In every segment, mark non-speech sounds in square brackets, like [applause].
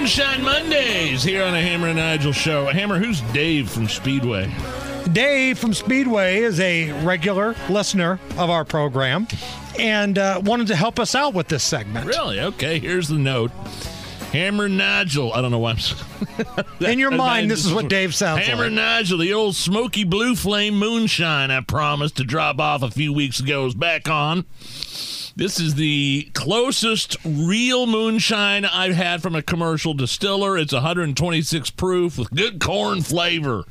Moonshine Mondays here on the Hammer and Nigel show. Hammer, who's Dave from Speedway? Dave from Speedway is a regular listener of our program and uh, wanted to help us out with this segment. Really? Okay, here's the note. Hammer Nigel. I don't know why I'm. s- [laughs] In your mind, this is what Dave sounds Hammer like. Hammer Nigel, the old smoky blue flame moonshine I promised to drop off a few weeks ago is back on. This is the closest real moonshine I've had from a commercial distiller. It's 126 proof with good corn flavor.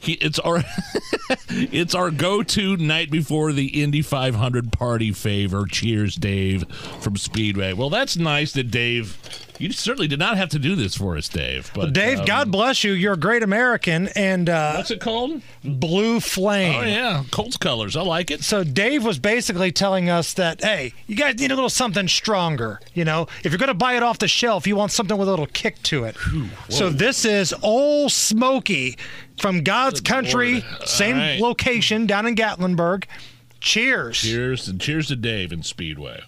He, it's our [laughs] it's our go-to night before the Indy 500 party favor. Cheers, Dave from Speedway. Well, that's nice that Dave. You certainly did not have to do this for us, Dave. But Dave, um, God bless you. You're a great American and uh, what's it called? blue flame. Oh yeah, Colts colors. I like it. So Dave was basically telling us that, hey, you guys need a little something stronger. You know, if you're going to buy it off the shelf, you want something with a little kick to it. so this is Old Smoky from God's Country, Lord. same right. location down in Gatlinburg. Cheers. Cheers and cheers to Dave in Speedway.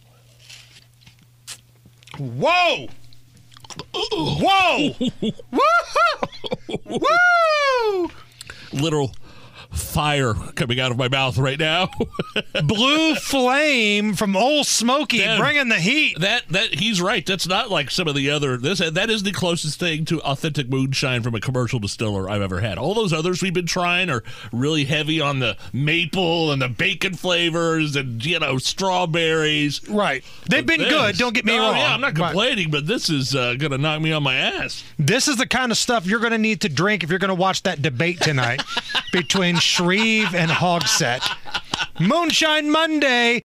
Whoa! Whoa! [laughs] Woo! Woo! Little fire coming out of my mouth right now. [laughs] Blue flame from Old Smoky, bringing the heat. that that he's right. That's not like some of the other. This that is the closest thing to authentic moonshine from a commercial distiller I've ever had. All those others we've been trying are really heavy on the maple and the bacon flavors and you know strawberries. Right. They've been This- good, don't get me Oh, wrong. Yeah, I'm not But complaining, but this is uh, going to knock me on my ass. This is the kind of stuff you're going to need to drink if you're going to watch that debate tonight [laughs] between Shreve and Hogsett. Moonshine Monday.